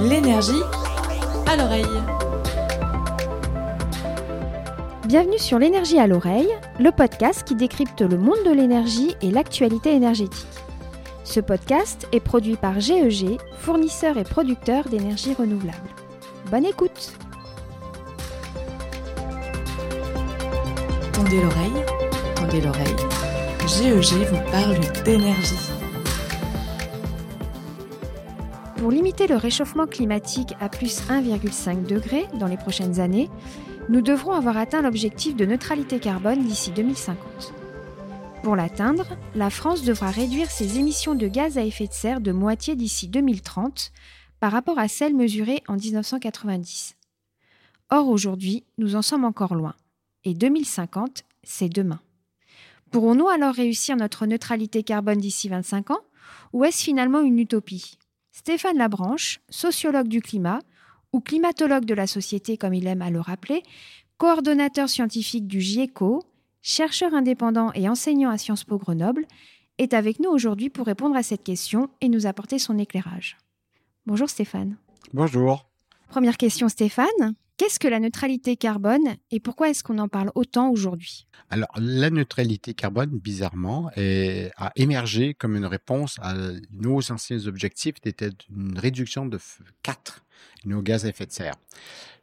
L'énergie à l'oreille. Bienvenue sur l'énergie à l'oreille, le podcast qui décrypte le monde de l'énergie et l'actualité énergétique. Ce podcast est produit par GEG, fournisseur et producteur d'énergie renouvelable. Bonne écoute Tendez l'oreille, tendez l'oreille. GEG vous parle d'énergie. Pour limiter le réchauffement climatique à plus 1,5 degré dans les prochaines années, nous devrons avoir atteint l'objectif de neutralité carbone d'ici 2050. Pour l'atteindre, la France devra réduire ses émissions de gaz à effet de serre de moitié d'ici 2030 par rapport à celles mesurées en 1990. Or aujourd'hui, nous en sommes encore loin. Et 2050, c'est demain. Pourrons-nous alors réussir notre neutralité carbone d'ici 25 ans Ou est-ce finalement une utopie? Stéphane Labranche, sociologue du climat, ou climatologue de la société comme il aime à le rappeler, coordonnateur scientifique du GIECO, chercheur indépendant et enseignant à Sciences Po Grenoble, est avec nous aujourd'hui pour répondre à cette question et nous apporter son éclairage. Bonjour Stéphane. Bonjour. Première question Stéphane, Qu'est-ce que la neutralité carbone et pourquoi est-ce qu'on en parle autant aujourd'hui? Alors, la neutralité carbone, bizarrement, a émergé comme une réponse à nos anciens objectifs. Qui étaient une réduction de 4 nos gaz à effet de serre.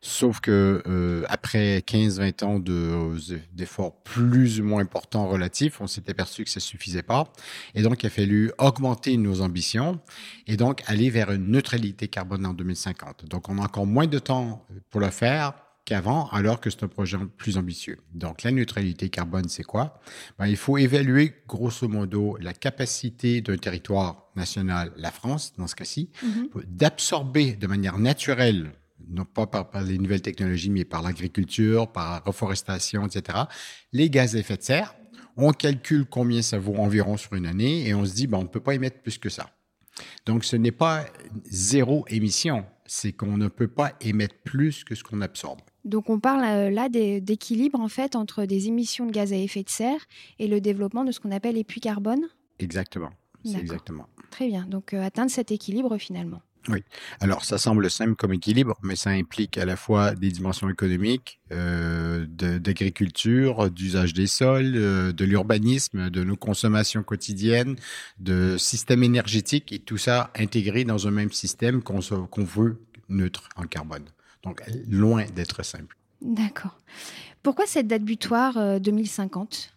Sauf que euh, après 15-20 ans euh, d'efforts plus ou moins importants relatifs, on s'est aperçu que ça suffisait pas. Et donc, il a fallu augmenter nos ambitions et donc aller vers une neutralité carbone en 2050. Donc, on a encore moins de temps pour le faire qu'avant, alors que c'est un projet plus ambitieux. Donc, la neutralité carbone, c'est quoi? Ben, il faut évaluer, grosso modo, la capacité d'un territoire national, la France, dans ce cas-ci, mm-hmm. d'absorber de manière naturelle non pas par, les nouvelles technologies, mais par l'agriculture, par la reforestation, etc., les gaz à effet de serre. On calcule combien ça vaut environ sur une année et on se dit, ben, on ne peut pas émettre plus que ça. Donc, ce n'est pas zéro émission, c'est qu'on ne peut pas émettre plus que ce qu'on absorbe. Donc, on parle euh, là d'équilibre en fait entre des émissions de gaz à effet de serre et le développement de ce qu'on appelle les puits carbone. Exactement. Exactement. Très bien. Donc, euh, atteindre cet équilibre finalement. Oui. Alors, ça semble simple comme équilibre, mais ça implique à la fois des dimensions économiques, euh, d'agriculture, d'usage des sols, euh, de l'urbanisme, de nos consommations quotidiennes, de système énergétique, et tout ça intégré dans un même système qu'on veut neutre en carbone. Donc, loin d'être simple. D'accord. Pourquoi cette date butoir 2050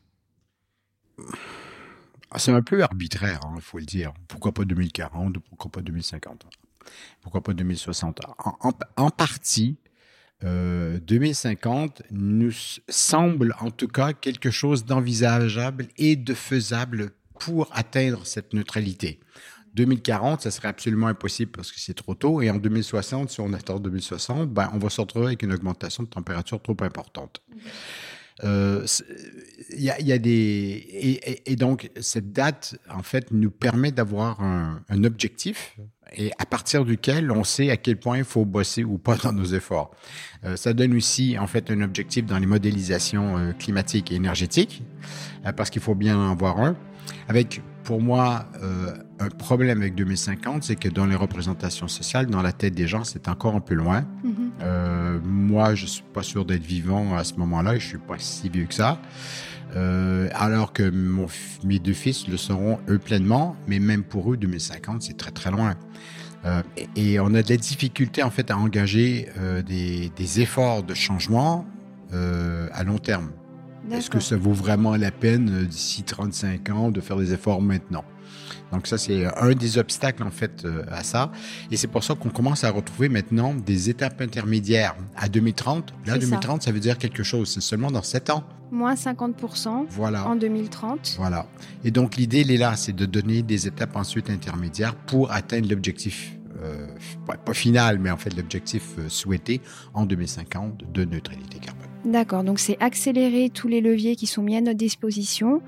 euh, ah, C'est un peu arbitraire, il hein, faut le dire. Pourquoi pas 2040 ou pourquoi pas 2050 pourquoi pas 2060 En, partie, 2050 euh, nous semble en tout cas quelque chose d'envisageable et de faisable pour atteindre cette neutralité. 2040, ça serait absolument impossible parce que c'est trop tôt. Et en 2060, si on attend 2060, ben, on va se retrouver avec une augmentation de température trop importante. Euh, il y, a, des et, donc cette date en fait nous permet d'avoir un, objectif et à partir duquel on sait à quel point il faut bosser ou pas dans nos efforts. Euh, ça donne aussi en fait un objectif dans les modélisations euh, climatiques et énergétiques parce qu'il faut bien en avoir un. Avec pour moi un problème avec 2050, c'est que dans les représentations sociales, dans la tête des gens, c'est encore un peu loin. Mm-hmm. Euh, moi, je suis pas sûr d'être vivant à ce moment-là et je suis pas si vieux que ça. Euh, alors que mon, mes deux fils le seront eux pleinement, mais même pour eux, 2050, c'est très très loin. Euh, et, on a de la difficulté en fait à engager des, des, efforts de changement à long terme. Est-ce que ça vaut vraiment la peine d'ici 35 ans de faire des efforts maintenant? Donc ça, c'est un des obstacles en fait euh, à ça. Et c'est pour ça qu'on commence à retrouver maintenant des étapes intermédiaires à 2030. Là, 2030, ça. veut dire quelque chose. C'est seulement dans 7 ans. Moins 50% voilà. en 2030. Voilà. Et donc l'idée, elle est là, c'est de donner des étapes ensuite intermédiaires pour atteindre l'objectif euh, pas, final, mais en fait l'objectif euh, souhaité en 2050 de neutralité carbone. D'accord, donc c'est accélérer tous les leviers qui sont mis à notre disposition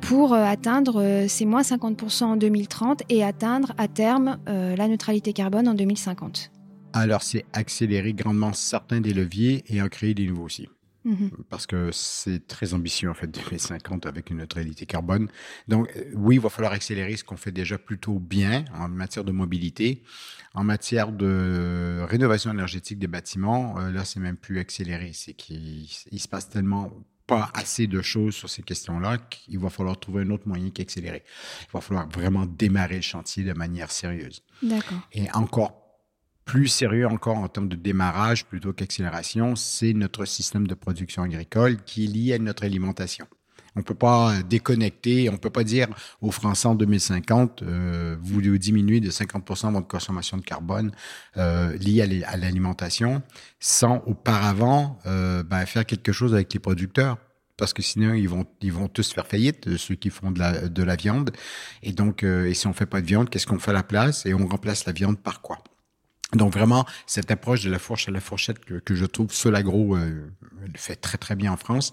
pour euh, atteindre euh, ces moins 50% en 2030 et atteindre à terme euh, la neutralité carbone en 2050. Alors, c'est accélérer grandement certains des leviers et en créer des nouveaux aussi. Mhm. parce que c'est très ambitieux en fait 2050 avec une neutralité carbone. Donc euh, oui, il va falloir accélérer ce qu'on fait déjà plutôt bien en matière de mobilité, en matière de rénovation énergétique des bâtiments. euh, là, c'est même plus accéléré, c'est qu'il il se passe tellement pas assez de choses sur ces questions-là qu'il va falloir trouver un autre moyen qu'accélérer. Il va falloir vraiment démarrer le chantier de manière sérieuse. D'accord. Et encore plus sérieux encore en termes de démarrage plutôt qu'accélération, c'est notre système de production agricole qui est lié à notre alimentation. On ne peut pas déconnecter, on ne peut pas dire aux Français en 2050, euh, vous diminuez de 50% votre consommation de carbone euh, liée à l'alimentation, sans auparavant euh, ben, faire quelque chose avec les producteurs. Parce que sinon, ils vont, ils vont tous faire faillite, euh, ceux qui font de la, de la viande. Et donc, euh, et si on fait pas de viande, qu'est-ce qu'on fait à la place? Et on remplace la viande par quoi? Donc vraiment, cette approche de la fourche à la fourchette que, que je trouve Solagro euh, le fait très très bien en France,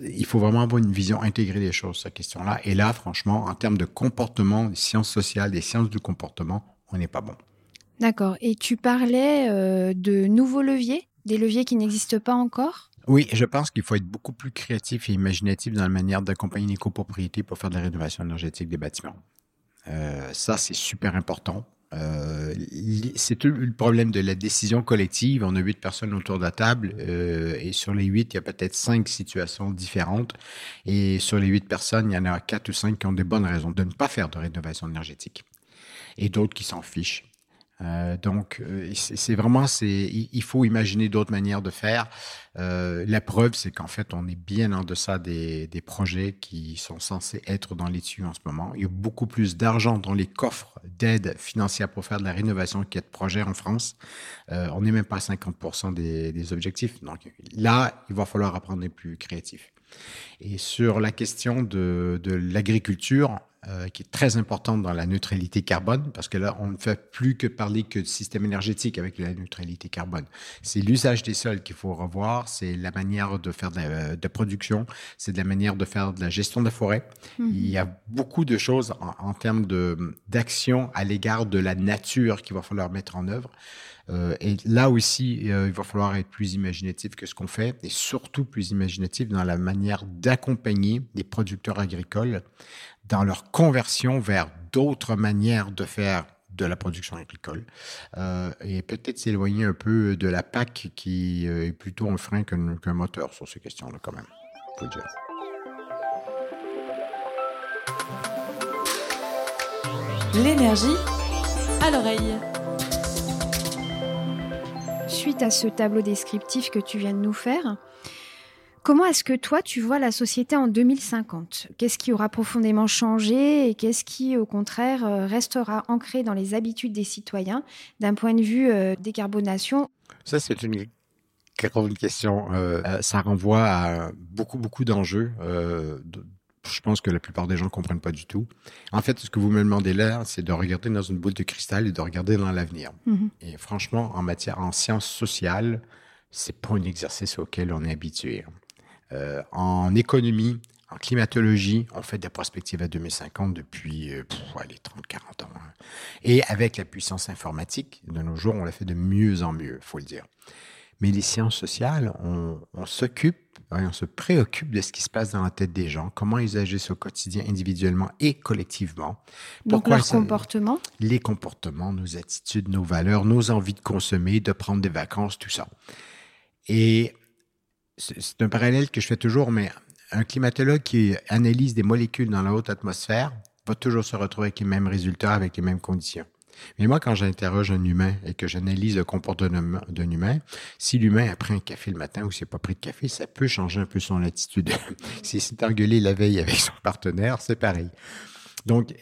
il faut vraiment avoir une vision intégrée des choses, cette question-là. Et là, franchement, en termes de comportement, des sciences sociales, des sciences du comportement, on n'est pas bon. D'accord. Et tu parlais euh, de nouveaux leviers, des leviers qui n'existent pas encore? Oui, je pense qu'il faut être beaucoup plus créatif et imaginatif dans la manière d'accompagner les copropriétés pour faire de la rénovation énergétique des bâtiments. Euh, ça, c'est super important. Euh, c'est tout le problème de la décision collective. On a huit personnes autour de la table euh, et sur les huit, il y a peut-être cinq situations différentes. Et sur les huit personnes, il y en a quatre ou cinq qui ont des bonnes raisons de ne pas faire de rénovation énergétique et d'autres qui s'en fichent. Euh, donc, euh, c'est vraiment, il faut imaginer d'autres manières de faire. Euh, la preuve, c'est qu'en fait, on est bien en deçà des, projets qui sont censés être dans les tuyaux en ce moment. Il y a beaucoup plus d'argent dans les coffres d'aide financière pour faire de la rénovation qu'il y a de projets en France. On n'est même pas à 50 des, des objectifs. Donc là, il va falloir apprendre être plus créatif. Et sur la question de l'agriculture, euh, qui est très importante dans la neutralité carbone, parce que là, on ne fait plus que parler que de système énergétique avec la neutralité carbone. C'est l'usage des sols qu'il faut revoir, c'est la manière de faire de, la- de production, c'est de la manière de faire de la gestion de la forêt. Il y a beaucoup de choses en, en termes d'action à l'égard de la nature qu'il va falloir mettre en œuvre. Euh, et là aussi, euh, il va falloir être plus imaginatif que ce qu'on fait, et surtout plus imaginatif dans la manière d'accompagner les producteurs agricoles dans leur conversion vers d'autres manières de faire de la production agricole euh, et peut-être s'éloigner un peu de la PAC qui est plutôt un frein qu'un moteur sur ces questions-là quand même, faut dire. L'énergie à l'oreille. Suite à ce tableau descriptif que tu viens de nous faire, comment est-ce que toi tu vois la société en 2050 Qu'est-ce qui aura profondément changé et qu'est-ce qui au contraire euh, restera ancré dans les habitudes des citoyens d'un point de vue euh, décarbonation? Ça, c'est une grande question. Euh, ça renvoie à beaucoup, beaucoup d'enjeux. Euh, je pense que la plupart des gens ne comprennent pas du tout. En fait, ce que vous me demandez là, c'est de regarder dans une boule de cristal et de regarder dans l'avenir. Mhm. Et franchement, en matière, en sciences sociales, c'est pas un exercice auquel on est habitué. Euh, en économie, en climatologie, on fait des prospectives à 2050 depuis, euh, pff, allez, 30, 40 ans. hein. Et avec la puissance informatique, de nos jours, on la fait de mieux en mieux, faut le dire. Mais les sciences sociales, on, on s'occupe, ouais, on se préoccupe de ce qui se passe dans la tête des gens, comment ils agissent au quotidien, individuellement et collectivement. Donc leur comportement les comportements, nos attitudes, nos valeurs, nos envies de consommer, de prendre des vacances, tout ça. Et c'est un parallèle que je fais toujours, mais un climatologue qui analyse des molécules dans la haute atmosphère va toujours se retrouver avec les mêmes résultats, avec les mêmes conditions. Mais moi, quand j'interroge un humain et que j'analyse le comportement d'un humain, si l'humain a pris un café le matin ou n'a pas pris de café, ça peut changer un peu son attitude. S'il s'est engueulé la veille avec son partenaire, c'est pareil. Donc,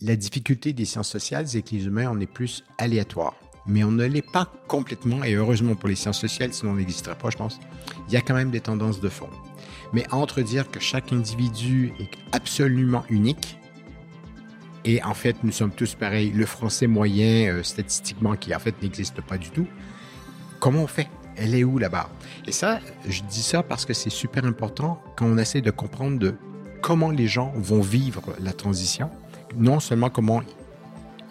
la difficulté des sciences sociales, c'est que les humains, on est plus aléatoires. Mais on ne l'est pas complètement, et heureusement pour les sciences sociales, sinon on n'existerait pas, je pense. Il y a quand même des tendances de fond. Mais entre dire que chaque individu est absolument unique, et en fait, nous sommes tous pareils, le français moyen, euh, statistiquement, qui en fait n'existe pas du tout, comment on fait? Elle est où la barre Et ça, je dis ça parce que c'est super important quand on essaie de comprendre comment les gens vont vivre la transition, non seulement comment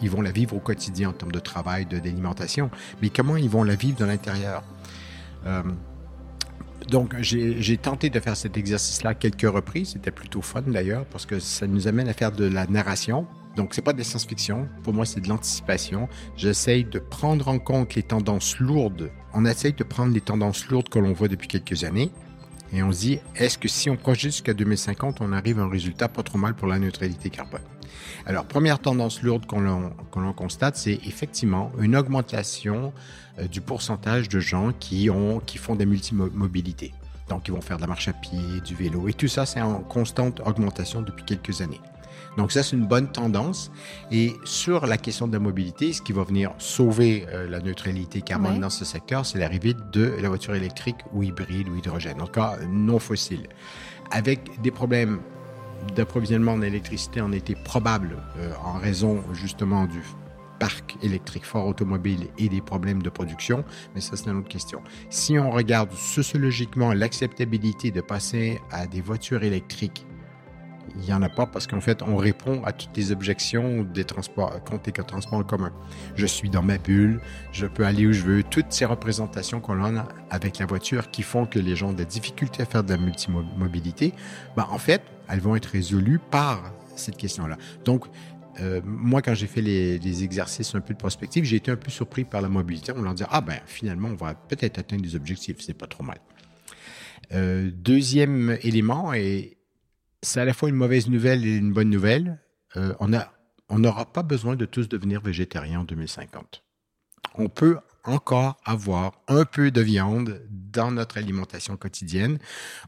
ils vont la vivre au quotidien en termes de travail, d'alimentation, mais comment ils vont la vivre de l'intérieur. Euh, Donc, j'ai tenté de faire cet exercice-là quelques reprises. C'était plutôt fun d'ailleurs parce que ça nous amène à faire de la narration. Donc, c'est pas de la science-fiction. Pour moi, c'est de l'anticipation. J'essaye de prendre en compte les tendances lourdes. On essaye de prendre les tendances lourdes que l'on voit depuis quelques années. Et on se dit, est-ce que si on projette jusqu'à 2050, on arrive à un résultat pas trop mal pour la neutralité carbone? Alors, première tendance lourde qu'on constate, c'est effectivement une augmentation euh, du pourcentage de gens qui, qui font des multimobilités. Donc, ils vont faire de la marche à pied, du vélo, et tout ça, c'est en constante augmentation depuis quelques années. Donc ça, c'est une bonne tendance. Et sur la question de la mobilité, ce qui va venir sauver euh, la neutralité carbone dans ce secteur, c'est l'arrivée de la voiture électrique ou hybride ou hydrogène, en tout cas non fossile. Avec des problèmes d'approvisionnement en électricité en été probable euh, en raison justement du parc électrique fort automobile et des problèmes de production, mais ça c'est une autre question. Si on regarde sociologiquement l'acceptabilité de passer à des voitures électriques il n'y en a pas parce qu'en fait, on répond à toutes les objections des transports, contre les transports en commun. Je suis dans ma bulle, je peux aller où je veux. Toutes ces représentations qu'on a avec la voiture qui font que les gens ont des difficultés à faire de la multimobilité, ben, en fait, elles vont être résolues par cette question-là. Donc, euh, moi, quand j'ai fait les, exercices un peu de prospective, j'ai été un peu surpris par la mobilité. On leur dit, ah ben, finalement, on va peut-être atteindre des objectifs, c'est pas trop mal. Euh, deuxième élément, et c'est à la fois une mauvaise nouvelle et une bonne nouvelle. Euh, on n'aura pas besoin de tous devenir végétariens en 2050. On peut encore avoir un peu de viande dans notre alimentation quotidienne.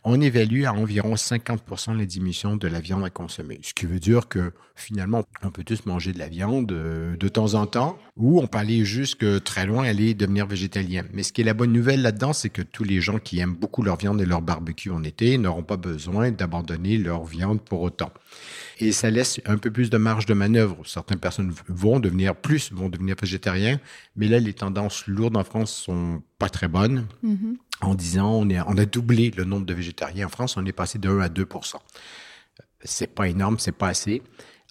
On évalue à environ 50 les diminutions de la viande à consommer. Ce qui veut dire que finalement, on peut tous manger de la viande euh, de temps en temps ou on peut aller jusque très loin, aller devenir végétalien. Mais ce qui est la bonne nouvelle là-dedans, c'est que tous les gens qui aiment beaucoup leur viande et leur barbecue en été n'auront pas besoin d'abandonner leur viande pour autant et ça laisse un peu plus de marge de manœuvre. Certaines personnes vont devenir plus, vont devenir végétariens, mais là, les tendances lourdes en France sont pas très bonnes. Mm-hmm. En disant, on, est, on a doublé le nombre de végétariens en France, on est passé de 1 à 2% C'est pas énorme, c'est pas assez.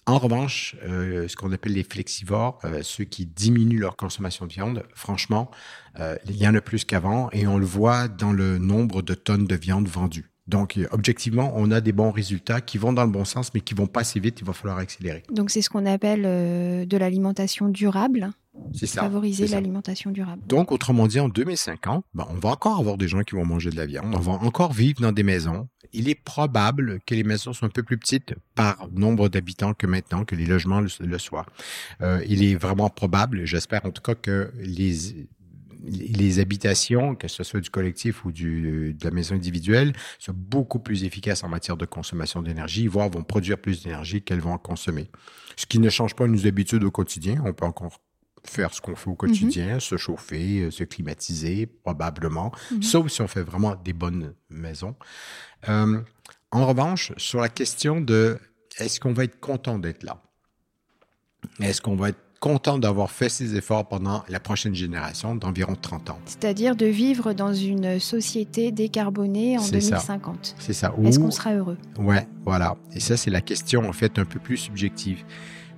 En revanche, euh, ce qu'on appelle les flexivores, euh, ceux qui diminuent leur consommation de viande, franchement, euh, il y en a plus qu'avant et on le voit dans le nombre de tonnes de viande vendues. Donc, objectivement, on a des bons résultats qui vont dans le bon sens, mais qui vont pas assez vite. Il va falloir accélérer. Donc, c'est ce qu'on appelle euh, de l'alimentation durable. C'est ça. Favoriser l'alimentation durable. Donc, autrement dit, en 2050, ben, on va encore avoir des gens qui vont manger de la viande. On va encore vivre dans des maisons. Il est probable que les maisons soient un peu plus petites par nombre d'habitants que maintenant, que les logements le, soient. Euh, il est vraiment probable, j'espère en tout cas, que les les habitations, que ce soit du collectif ou du, de la maison individuelle, sont beaucoup plus efficaces en matière de consommation d'énergie, voire vont produire plus d'énergie qu'elles vont en consommer. Ce qui ne change pas nos habitudes au quotidien. On peut encore faire ce qu'on fait au quotidien, mhm. se chauffer, euh, se climatiser, probablement, mhm. sauf si on fait vraiment des bonnes maisons. Euh, en revanche, sur la question de est-ce qu'on va être content d'être là? Est-ce qu'on va être content d'avoir fait ces efforts pendant la prochaine génération d'environ 30 ans. C'est-à-dire de vivre dans une société décarbonée en 2050. C'est ça. Est-ce qu'on sera heureux? Ouais, voilà. Et ça, c'est la question en fait un peu plus subjective.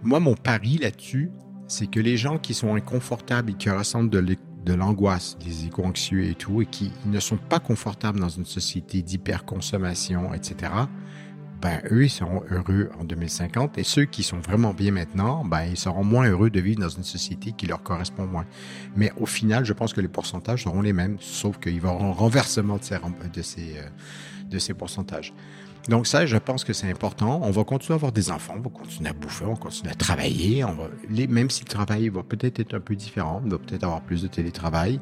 Moi, mon pari là-dessus, c'est que les gens qui sont inconfortables et qui ressentent de l'angoisse, des éco-anxieux et tout, et qui ne sont pas confortables dans une société d'hyperconsommation, etc., ben, eux, ils seront heureux en 2050. Et ceux qui sont vraiment bien maintenant, ben, ils seront moins heureux de vivre dans une société qui leur correspond moins. Mais au final, je pense que les pourcentages seront les mêmes, sauf qu'il va y avoir un renversement de ces, de ces, euh, de ces pourcentages. Donc ça, je pense que c'est important. On va continuer à avoir des enfants, on va continuer à bouffer, on va continuer à travailler. On va, même si le travail va peut-être être un peu différent, on va peut-être avoir plus de télétravail.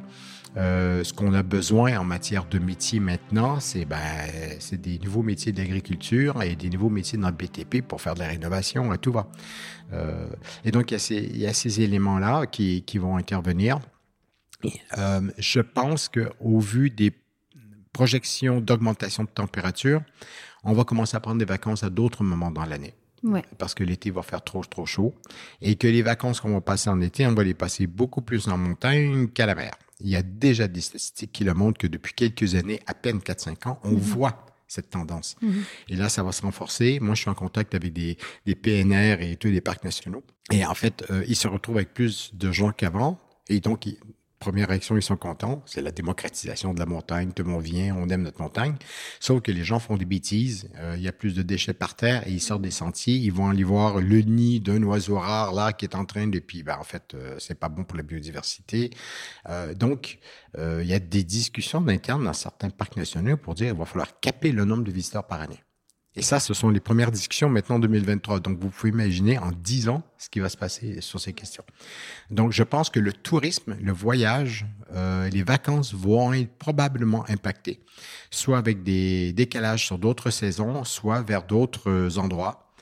Euh, ce qu'on a besoin en matière de métiers maintenant, c'est ben, des nouveaux métiers d'agriculture et des nouveaux métiers dans le BTP pour faire de la rénovation, et tout va. Euh, et donc, il y a ces, ces éléments-là qui, qui, vont intervenir. Euh, je pense qu'au vu des projections d'augmentation de température, on va commencer à prendre des vacances à d'autres moments dans l'année. Ouais. Parce que l'été va faire trop, trop chaud. Et que les vacances qu'on va passer en été, on va les passer beaucoup plus en montagne qu'à la mer. Il y a déjà des statistiques qui le montrent que depuis quelques années, à peine 4-5 ans, on mhm. voit cette tendance. Mhm. Et là, ça va se renforcer. Moi, je suis en contact avec des, des PNR et tous les parcs nationaux. Et en fait, euh, ils se retrouvent avec plus de gens qu'avant. Et donc, première réaction, ils sont contents. C'est la démocratisation de la montagne. Tout le monde vient, on aime notre montagne. Sauf que les gens font des bêtises. Euh, il y a plus de déchets par terre et ils sortent des sentiers. Ils vont aller voir le nid d'un oiseau rare là qui est en train de... Puis, ben, en fait, euh, c'est pas bon pour la biodiversité. Euh, donc, il y a des discussions d'interne dans certains parcs nationaux pour dire qu'il va falloir caper le nombre de visiteurs par année. Et ça, ce sont les premières discussions maintenant en 2023. Donc, vous pouvez imaginer en 10 ans ce qui va se passer sur ces questions. Donc, je pense que le tourisme, le voyage, euh, les vacances vont être probablement impactés, soit avec des décalages sur d'autres saisons, soit vers d'autres endroits.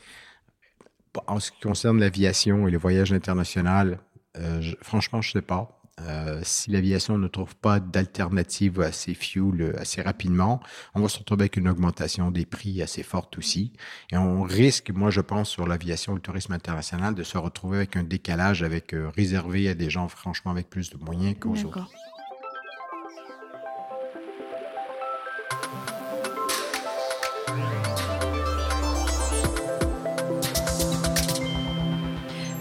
En ce qui concerne l'aviation et le voyage international, euh, franchement, je ne sais pas. Euh, si l'aviation ne trouve pas d'alternative à ces fuels euh, assez rapidement, on va se retrouver avec une augmentation des prix assez forte aussi. Et on risque, moi je pense, sur l'aviation et le tourisme international, de se retrouver avec un décalage avec euh, réservé à des gens franchement avec plus de moyens qu'aux autres.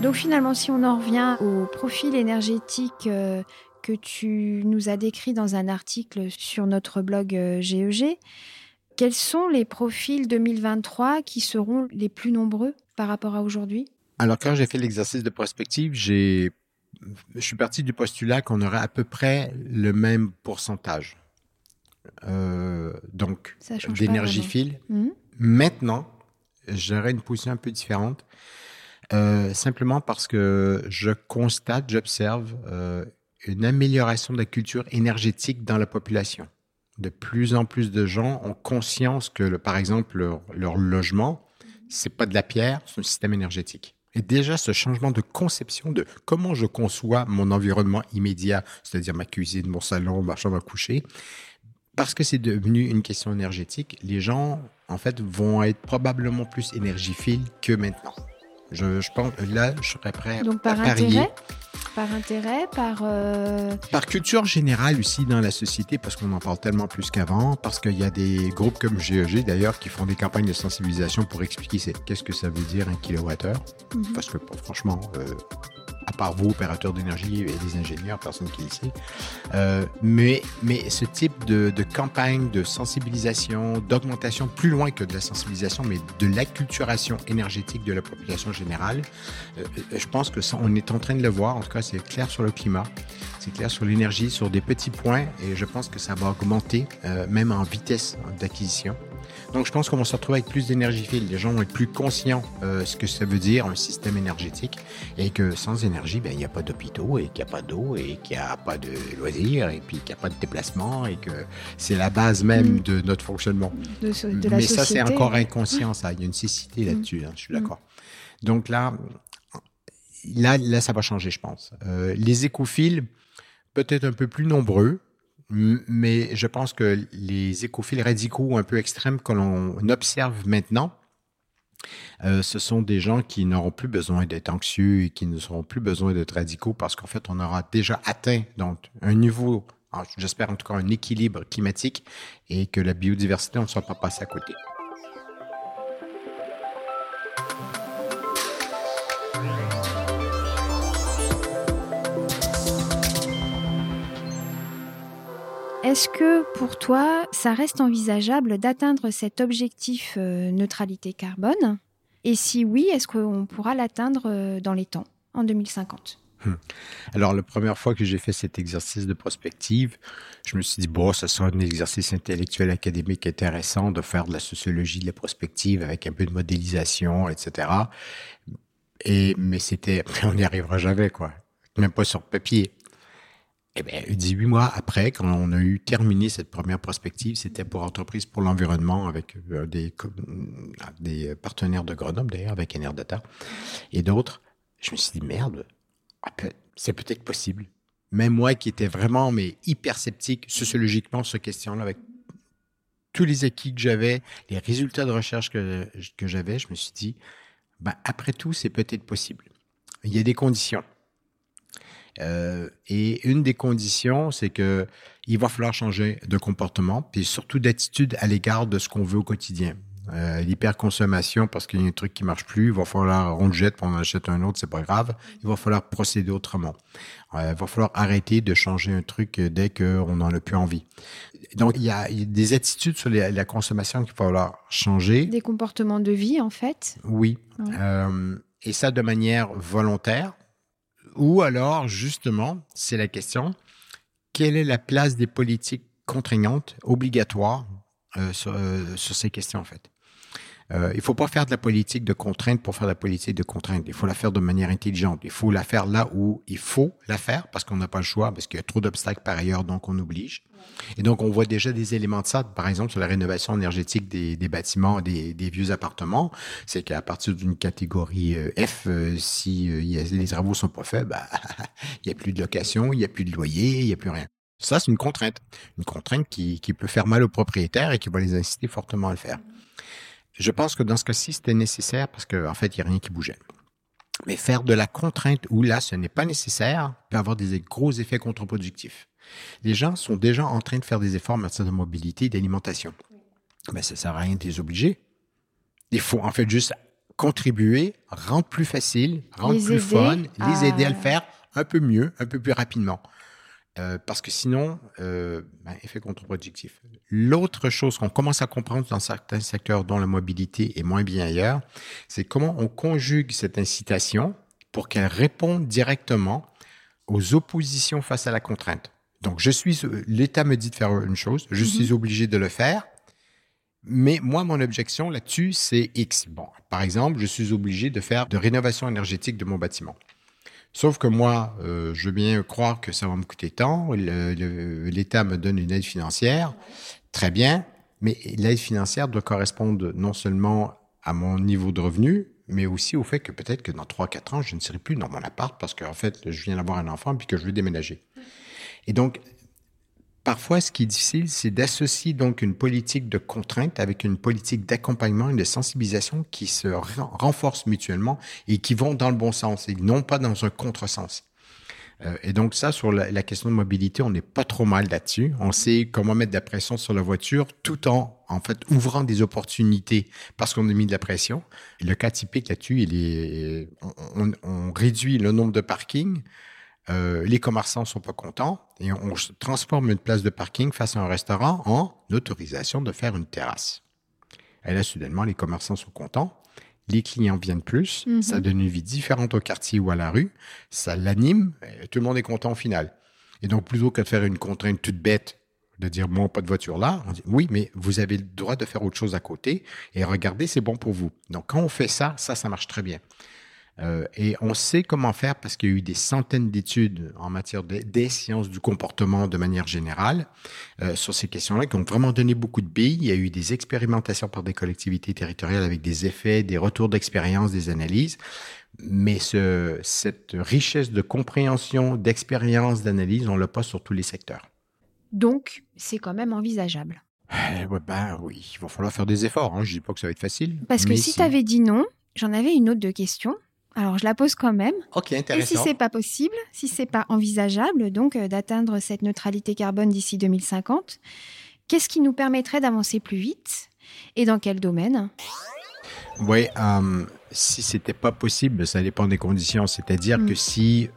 Donc finalement, si on en revient au profil énergétique euh, que tu nous as décrit dans un article sur notre blog GEG, euh, e quels sont les profils 2023 qui seront les plus nombreux par rapport à aujourd'hui? Alors quand j'ai fait l'exercice de prospective, j'ai je suis parti du postulat qu'on aurait à peu près le même pourcentage. Euh, donc, d'énergie file. Mmh. Maintenant, j'aurais une position un peu différente. Euh, simplement parce que je constate, j'observe euh, une amélioration de la culture énergétique dans la population. De plus en plus de gens ont conscience que, par exemple, leur, leur logement, c'est pas de la pierre, c'est un système énergétique. Et déjà, ce changement de conception de comment je conçois mon environnement immédiat, c'est-à-dire ma cuisine, mon salon, ma chambre à coucher, parce que c'est devenu une question énergétique, les gens, en fait, vont être probablement plus énergiphiles que maintenant. Je, je, pense là, je serais prêt Donc, par à intérêt, Par intérêt, par... Euh, par culture générale aussi dans la société, parce qu'on en parle tellement plus qu'avant, parce qu'il y a des groupes comme GEG d'ailleurs qui font des campagnes de sensibilisation pour expliquer qu'est-ce que ça veut dire un kilowattheure. Mhm. Parce que franchement, euh, à part vous, opérateurs d'énergie et les ingénieurs, personne qui le sait. Euh, mais, mais ce type de, de campagne de sensibilisation, d'augmentation, plus loin que de la sensibilisation, mais de l'acculturation énergétique de la population générale, euh, je pense que ça, on est en train de le voir. En tout cas, c'est clair sur le climat, c'est clair sur l'énergie, sur des petits points, et je pense que ça va augmenter, euh, même en vitesse d'acquisition. Donc, je pense qu'on va se retrouver avec plus d'énergie file. Les gens vont être plus conscients euh, ce que ça veut dire un système énergétique et que sans énergie, ben, il n'y a pas d'hôpitaux et qu'il n'y a pas d'eau et qu'il n'y a pas de loisirs et puis qu'il n'y a pas de déplacement et que c'est la base même mm. de notre fonctionnement. De, Mais ça, c'est encore inconscient, ça. Il y a une cécité mm. là-dessus, hein, je suis mm. d'accord. Donc là, là, là, ça va changer, je pense. Euh, les écophiles, peut-être un peu plus nombreux, mais je pense que les écophiles radicaux un peu extrêmes que l'on observe maintenant, euh, ce sont des gens qui n'auront plus besoin d'être anxieux et qui ne seront plus besoin d'être radicaux parce qu'en fait, on aura déjà atteint donc un niveau, j'espère en tout cas un équilibre climatique et que la biodiversité, on ne soit pas passé à côté. Est-ce que pour toi, ça reste envisageable d'atteindre cet objectif euh, neutralité carbone? Et si oui, est-ce qu'on pourra l'atteindre euh, dans les temps, en 2050 hum. alors, la première fois que j'ai fait cet exercice de prospective, je me suis dit, bon, ça sera un exercice intellectuel académique intéressant de faire de la sociologie de la prospective avec un peu de modélisation, etc. Et, mais c'était, on n'y arrivera jamais, quoi. Même pas sur papier. Eh bien, 18 mois après, quand on a eu terminé cette première prospective, c'était pour Entreprise pour l'environnement avec euh, des, des partenaires de Grenoble, d'ailleurs, avec Enerdata et d'autres. Je me suis dit, merde, ah, c'est peut-être possible. Même moi qui étais vraiment mais hyper sceptique sociologiquement sur cette question-là, avec tous les acquis que j'avais, les résultats de recherche que, que j'avais, je me suis dit, ben, après tout, c'est peut-être possible. Il y a des conditions. Euh, et une des conditions, c'est que il va falloir changer de comportement, puis surtout d'attitude à l'égard de ce qu'on veut au quotidien. euh, l'hyperconsommation parce qu'il y a un truc qui marche plus, il va falloir, on le jette, puis on en achète un autre, c'est pas grave. Il va falloir procéder autrement. Euh, il va falloir arrêter de changer un truc dès qu'on n'en a plus envie. Donc, il y a, il y a des attitudes sur les- la consommation qu'il va falloir changer. Des comportements de vie, en fait. Oui. Ouais. Euh, et ça de manière volontaire. Ou alors, justement, c'est la question, quelle est la place des politiques contraignantes, obligatoires, euh, euh, sur ces questions, en fait? Euh, il faut pas faire de la politique de contrainte pour faire de la politique de contrainte. Il faut la faire de manière intelligente. Il faut la faire là où il faut la faire parce qu'on n'a pas le choix, parce qu'il y a trop d'obstacles par ailleurs, donc on oblige. Et donc, on voit déjà des éléments de ça, par exemple, sur la rénovation énergétique des, bâtiments, des, des vieux appartements. C'est qu'à partir d'une catégorie euh, F, euh, si euh, les travaux sont pas faits, bah, il y a plus de location, il y a plus de loyer, il y a plus rien. Ça, c'est une contrainte. Une contrainte qui, qui peut faire mal aux propriétaires et qui va les inciter fortement à le faire. Je pense que dans ce cas-ci, c'était nécessaire parce qu'en en fait, il n'y a rien qui bougeait. Mais faire de la contrainte où là, ce n'est pas nécessaire peut avoir des gros effets contre-productifs. Les gens sont déjà en train de faire des efforts en matière de mobilité et d'alimentation. Mais ça sert à rien de les obliger. Il faut en fait juste contribuer, rendre plus facile, rendre Les plus aider fun, les aider à le faire un peu mieux, un peu plus rapidement. Euh, parce que sinon, euh, ben, effet contre-productif. L'autre chose qu'on commence à comprendre dans certains secteurs dont la mobilité est moins bien ailleurs, c'est comment on conjugue cette incitation pour qu'elle réponde directement aux oppositions face à la contrainte. Donc, je suis, l'État me dit de faire une chose, je suis obligé de le faire, mais moi, mon objection là-dessus, c'est X. Bon, par exemple, je suis obligé de faire de rénovation énergétique de mon bâtiment. Sauf que moi, euh, je veux bien croire que ça va me coûter tant. L'État me donne une aide financière. Très bien. Mais l'aide financière doit correspondre non seulement à mon niveau de revenu, mais aussi au fait que peut-être que dans 3-4 ans, je ne serai plus dans mon appart parce qu'en fait, je viens d'avoir un enfant puis que je veux déménager. Et donc, Parfois, ce qui est difficile, c'est d'associer donc une politique de contrainte avec une politique d'accompagnement et de sensibilisation qui se ren- renforcent mutuellement et qui vont dans le bon sens et non pas dans un contresens. Euh, et donc ça, sur la, question de mobilité, on n'est pas trop mal là-dessus. On sait comment mettre de la pression sur la voiture tout en, en fait, ouvrant des opportunités parce qu'on a mis de la pression. Le cas typique là-dessus, il est, on réduit le nombre de parkings. Euh, les commerçants sont pas contents et on transforme une place de parking face à un restaurant en autorisation de faire une terrasse. Et là, soudainement, les commerçants sont contents. Les clients viennent plus. Mhm. Ça donne une vie différente au quartier ou à la rue. Ça l'anime. Tout le monde est content au final. Et donc, plutôt que de faire une contrainte toute bête, de dire, bon, pas de voiture là, on dit, oui, mais vous avez le droit de faire autre chose à côté et regardez, c'est bon pour vous. Donc, quand on fait ça, ça, ça marche très bien. Euh, et on sait comment faire parce qu'il y a eu des centaines d'études en matière de- des sciences du comportement de manière générale euh, sur ces questions-là qui ont vraiment donné beaucoup de billes. Il y a eu des expérimentations par des collectivités territoriales avec des effets, des retours d'expérience, des analyses. Mais ce, cette richesse de compréhension, d'expérience, d'analyse, on l'a pas sur tous les secteurs. Donc, c'est quand même envisageable. Eh ben oui, il va falloir faire des efforts. Hein. Je dis pas que ça va être facile. Parce que mais si tu avais dit non, j'en avais une autre de question. Alors, je la pose quand même. Ok, Et intéressant. si c'est pas possible, si c'est pas envisageable, donc euh, d'atteindre cette neutralité carbone d'ici 2050, qu'est-ce qui nous permettrait d'avancer plus vite et dans quel domaine? Oui, euh, si c'était pas possible, ça dépend des conditions. C'est-à-dire Mm. que si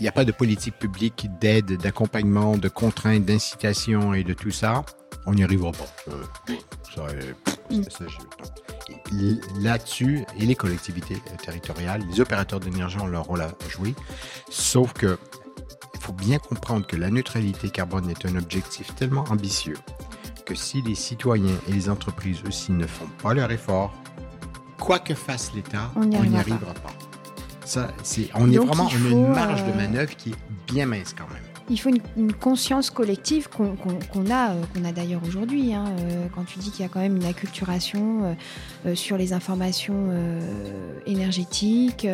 il n'y a pas de politique publique d'aide, d'accompagnement, de contraintes, d'incitation et de tout ça, on n'y arrivera pas. Euh, ça, euh, Mm. Là-dessus, et les collectivités euh, territoriales, les opérateurs d'énergie ont leur rôle à jouer. Sauf que il faut bien comprendre que la neutralité carbone est un objectif tellement ambitieux que si les citoyens et les entreprises aussi ne font pas leur effort, quoi que fasse l'État, On n'y arrivera arrivera, pas. Ça, c'est, on est vraiment, on a une marge de euh, manœuvre qui est bien mince quand même. Il faut une, conscience collective qu'on a, euh, qu'on a d'ailleurs aujourd'hui. hein, euh, quand tu dis qu'il y a quand même une acculturation euh, sur les informations énergétiques,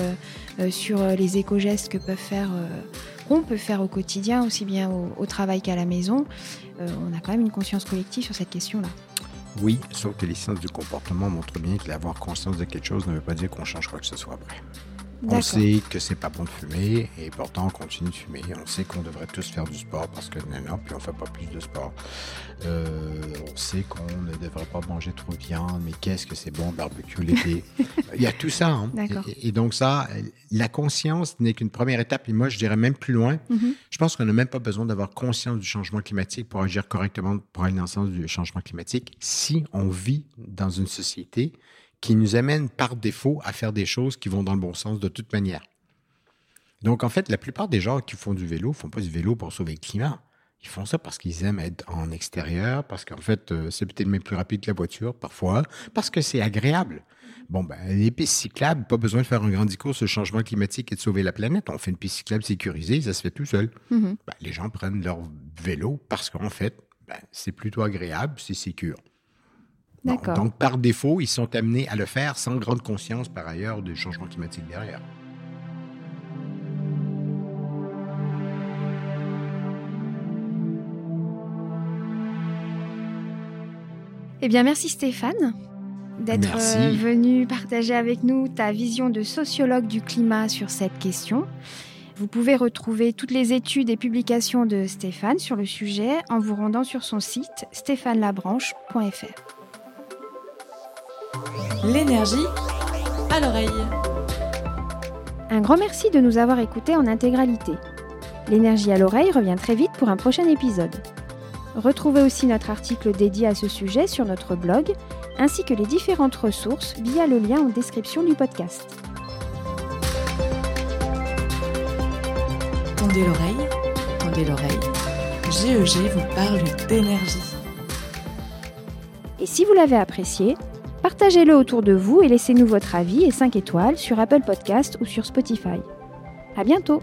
sur les éco-gestes que peuvent faire, qu'on peut faire au quotidien, aussi bien au, travail qu'à la maison, on a quand même une conscience collective sur cette question-là. Oui, sauf que les sciences du comportement montrent bien que l'avoir conscience de quelque chose ne veut pas dire qu'on change quoi que ce soit après. On sait que c'est pas bon de fumer et pourtant on continue de fumer. On sait qu'on devrait tous faire du sport parce que non, non, puis on fait pas plus de sport. Euh, on sait qu'on ne devrait pas manger trop de viande, mais qu'est-ce que c'est bon barbecue l'été. Il y a tout ça. hein. Et, et donc ça, la conscience n'est qu'une première étape. Et moi, je dirais même plus loin. Mhm. Je pense qu'on n'a même pas besoin d'avoir conscience du changement climatique pour agir correctement pour aller dans le sens du changement climatique si on vit dans une société qui nous amène par défaut à faire des choses qui vont dans le bon sens de toute manière. Donc, en fait, la plupart des gens qui font du vélo ne font pas du vélo pour sauver le climat. Ils font ça parce qu'ils aiment être en extérieur, parce qu'en fait, euh, c'est peut-être même plus rapide que la voiture, parfois, parce que c'est agréable. Bon, ben, les pistes cyclables, pas besoin de faire un grand discours sur le changement climatique et de sauver la planète. On fait une piste cyclable sécurisée, ça se fait tout seul. Mhm. Ben, les gens prennent leur vélo parce qu'en fait, ben, c'est plutôt agréable, c'est sécure. Bon, donc, par défaut, ils sont amenés à le faire sans grande conscience, par ailleurs, du changement climatique derrière. Eh bien, merci Stéphane d'être euh, venu partager avec nous ta vision de sociologue du climat sur cette question. Vous pouvez retrouver toutes les études et publications de Stéphane sur le sujet en vous rendant sur son site stéphanelabranche.fr. L'énergie à l'oreille. Un grand merci de nous avoir écoutés en intégralité. L'énergie à l'oreille revient très vite pour un prochain épisode. Retrouvez aussi notre article dédié à ce sujet sur notre blog, ainsi que les différentes ressources via le lien en description du podcast. Tendez l'oreille, tendez l'oreille. GEG vous parle d'énergie. Et si vous l'avez apprécié, partagez-le autour de vous et laissez-nous votre avis et 5 étoiles sur Apple Podcast ou sur Spotify. À bientôt!